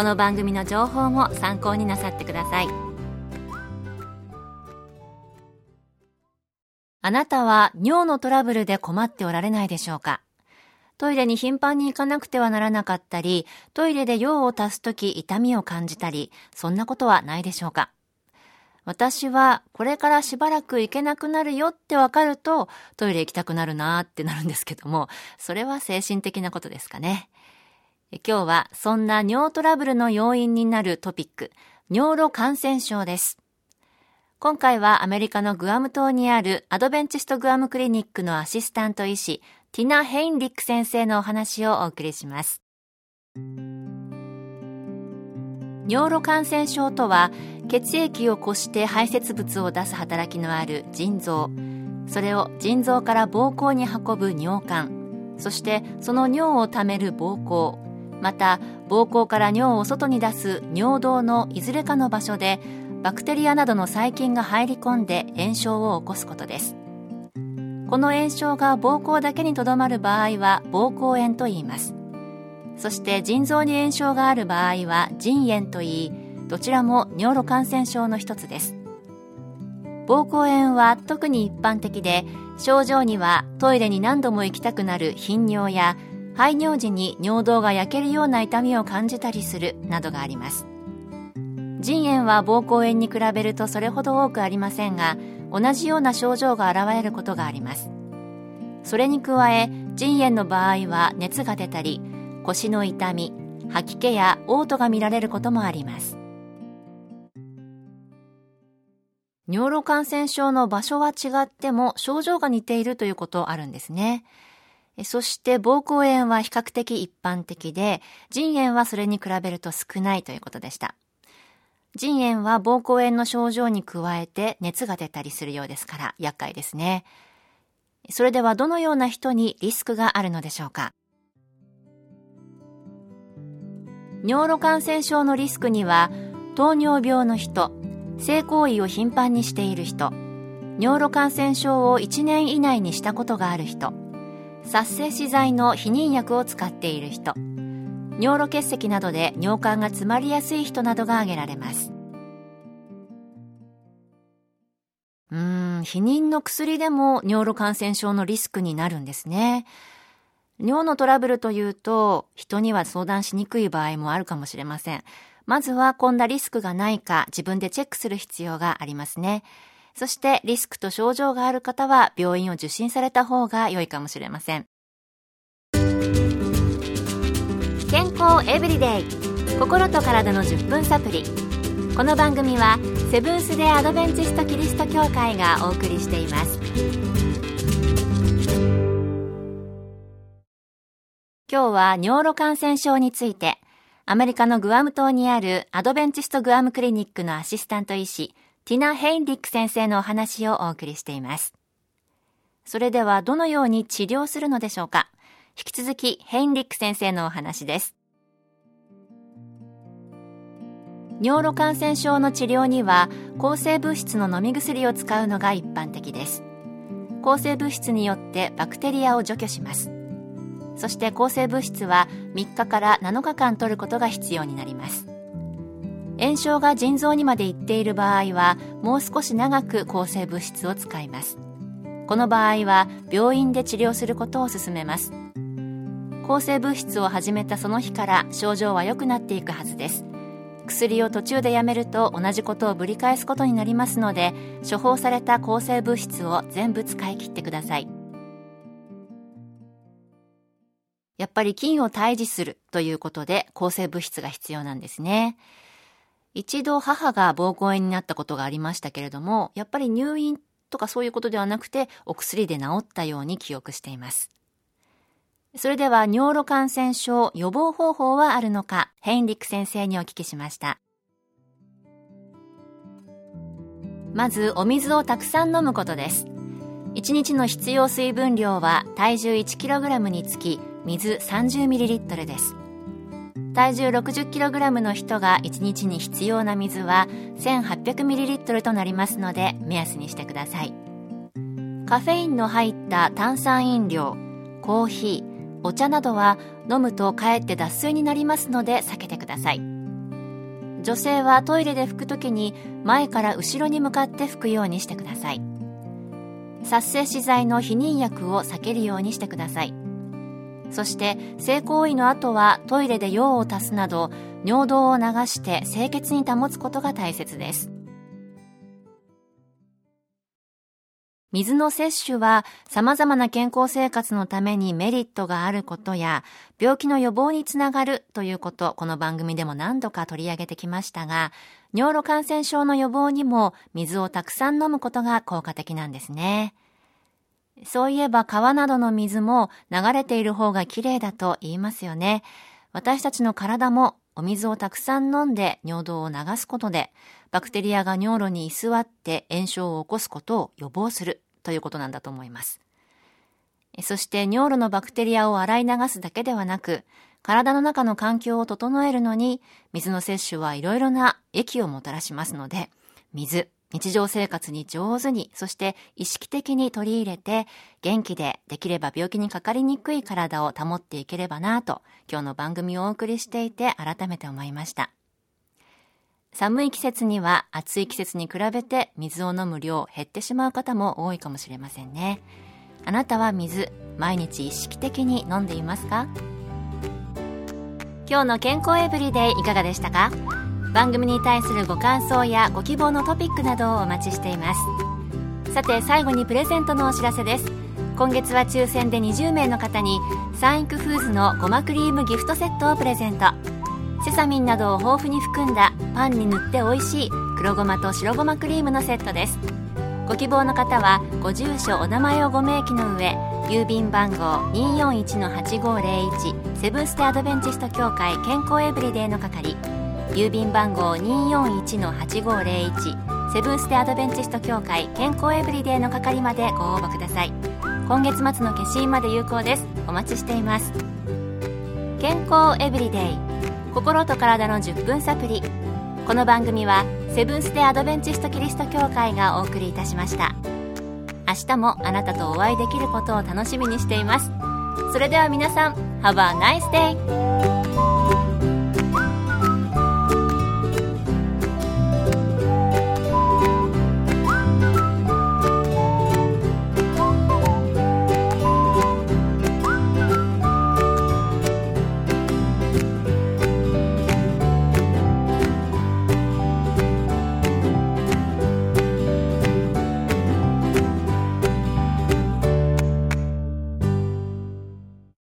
この番組の情報も参考になさってください。あなたは尿のトラブルで困っておられないでしょうか？トイレに頻繁に行かなくてはならなかったり、トイレで用を足すとき痛みを感じたり、そんなことはないでしょうか？私はこれからしばらく行けなくなるよってわかるとトイレ行きたくなるなーってなるんですけども、それは精神的なことですかね。今日はそんな尿トラブルの要因になるトピック、尿路感染症です。今回はアメリカのグアム島にあるアドベンチストグアムクリニックのアシスタント医師、ティナ・ヘインリック先生のお話をお送りします。尿路感染症とは血液をこして排泄物を出す働きのある腎臓それを腎臓から膀胱に運ぶ尿管そしてその尿をためる膀胱また膀胱から尿を外に出す尿道のいずれかの場所でバクテリアなどの細菌が入り込んで炎症を起こすことです。この炎症が膀胱だけにとどまる場合は膀胱炎と言います。そして腎臓に炎症がある場合は腎炎といいどちらも尿路感染症の一つです。膀胱炎は特に一般的で症状にはトイレに何度も行きたくなる頻尿や排尿時に尿道が焼けるような痛みを感じたりするなどがあります。腎炎は膀胱炎に比べるとそれほど多くありませんが同じような症状が現れることがあります。それに加え腎炎の場合は熱が出たり腰の痛み吐き気や嘔吐が見られることもあります。尿路感染症の場所は違っても症状が似ているということあるんですね。そして膀胱炎は比較的一般的で、腎炎はそれに比べると少ないということでした。腎炎は膀胱炎の症状に加えて熱が出たりするようですから厄介ですね。それではどのような人にリスクがあるのでしょうか？尿路感染症のリスクには糖尿病の人、性行為を頻繁にしている人尿路感染症を1年以内にしたことがある人殺生死剤の避妊薬を使っている人。尿路結石などで尿管が詰まりやすい人などが挙げられます。うん避妊の薬でも尿路感染症のリスクになるんですね。尿のトラブルというと人には相談しにくい場合もあるかもしれません。まずはこんなリスクがないか自分でチェックする必要がありますね。そしてリスクと症状がある方は病院を受診された方が良いかもしれません。健康エブリデイ。心と体の10分サプリ。この番組はセブンス・デ・アドベンチスト・キリスト教会がお送りしています。今日は尿路感染症についてアメリカのグアム島にあるアドベンチストグアムクリニックのアシスタント医師、ティナ・ヘインリック先生のお話をお送りしています。それではどのように治療するのでしょうか？引き続きヘインリック先生のお話です。尿路感染症の治療には抗生物質の飲み薬を使うのが一般的です。抗生物質によってバクテリアを除去します。そして抗生物質は3日から7日間取ることが必要になります炎症が腎臓にまで行っている場合はもう少し長く抗生物質を使います。この場合は病院で治療することを勧めます。抗生物質を始めたその日から症状は良くなっていくはずです。薬を途中でやめると同じことをぶり返すことになりますので処方された抗生物質を全部使い切ってください。やっぱり菌を退治するということで抗生物質が必要なんですね。一度母が膀胱炎になったことがありましたけれどもやっぱり入院とかそういうことではなくてお薬で治ったように記憶していますそれでは尿路感染症予防方法はあるのか、ヘインリック先生にお聞きしました。まず、お水をたくさん飲むことです。1日の必要水分量は体重 1kg につき水 30ml です。体重 60kg の人が1日に必要な水は 1800ml となりますので目安にしてください。カフェインの入った炭酸飲料、コーヒー、お茶などは飲むとかえって脱水になりますので避けてください。女性はトイレで拭くときに前から後ろに向かって拭くようにしてください。殺生死剤の避妊薬を避けるようにしてください。そして性行為の後はトイレで用を足すなど尿道を流して清潔に保つことが大切です水の摂取は様々な健康生活のためにメリットがあることや病気の予防につながるということ、この番組でも何度か取り上げてきましたが、尿路感染症の予防にも水をたくさん飲むことが効果的なんですね。そういえば川などの水も流れている方が綺麗だと言いますよね。私たちの体もお水をたくさん飲んで尿道を流すことでバクテリアが尿路に居座って炎症を起こすことを予防するということなんだと思います。そして尿路のバクテリアを洗い流すだけではなく、体の中の環境を整えるのに、水の摂取はいろいろな液をもたらしますので、水、日常生活に上手に、そして意識的に取り入れて、元気でできれば病気にかかりにくい体を保っていければなと、今日の番組をお送りしていて改めて思いました。寒い季節には暑い季節に比べて水を飲む量減ってしまう方も多いかもしれませんね。あなたは水毎日意識的に飲んでいますか？今日の健康エブリデイいかがでしたか？番組に対するご感想やご希望のトピックなどをお待ちしています。さて最後にプレゼントのお知らせです。今月は抽選で20名の方にサンイクフーズのごまクリームギフトセットをプレゼント。セサミンなどを豊富に含んだパンに塗って美味しい黒ごまと白ごまクリームのセットです。ご希望の方はご住所お名前をご明記の上郵便番号241-8501セブンステアドベンチスト協会健康エブリデイの係。郵便番号241-8501セブンステアドベンチスト協会健康エブリデイの係までご応募ください。今月末の消印まで有効です。お待ちしています。健康エブリデイ。心と体の10分サプリ。この番組はセブンス・デ・アドベンチスト・キリスト教会がお送りいたしました。明日もあなたとお会いできることを楽しみにしています。それでは皆さん Have a nice day!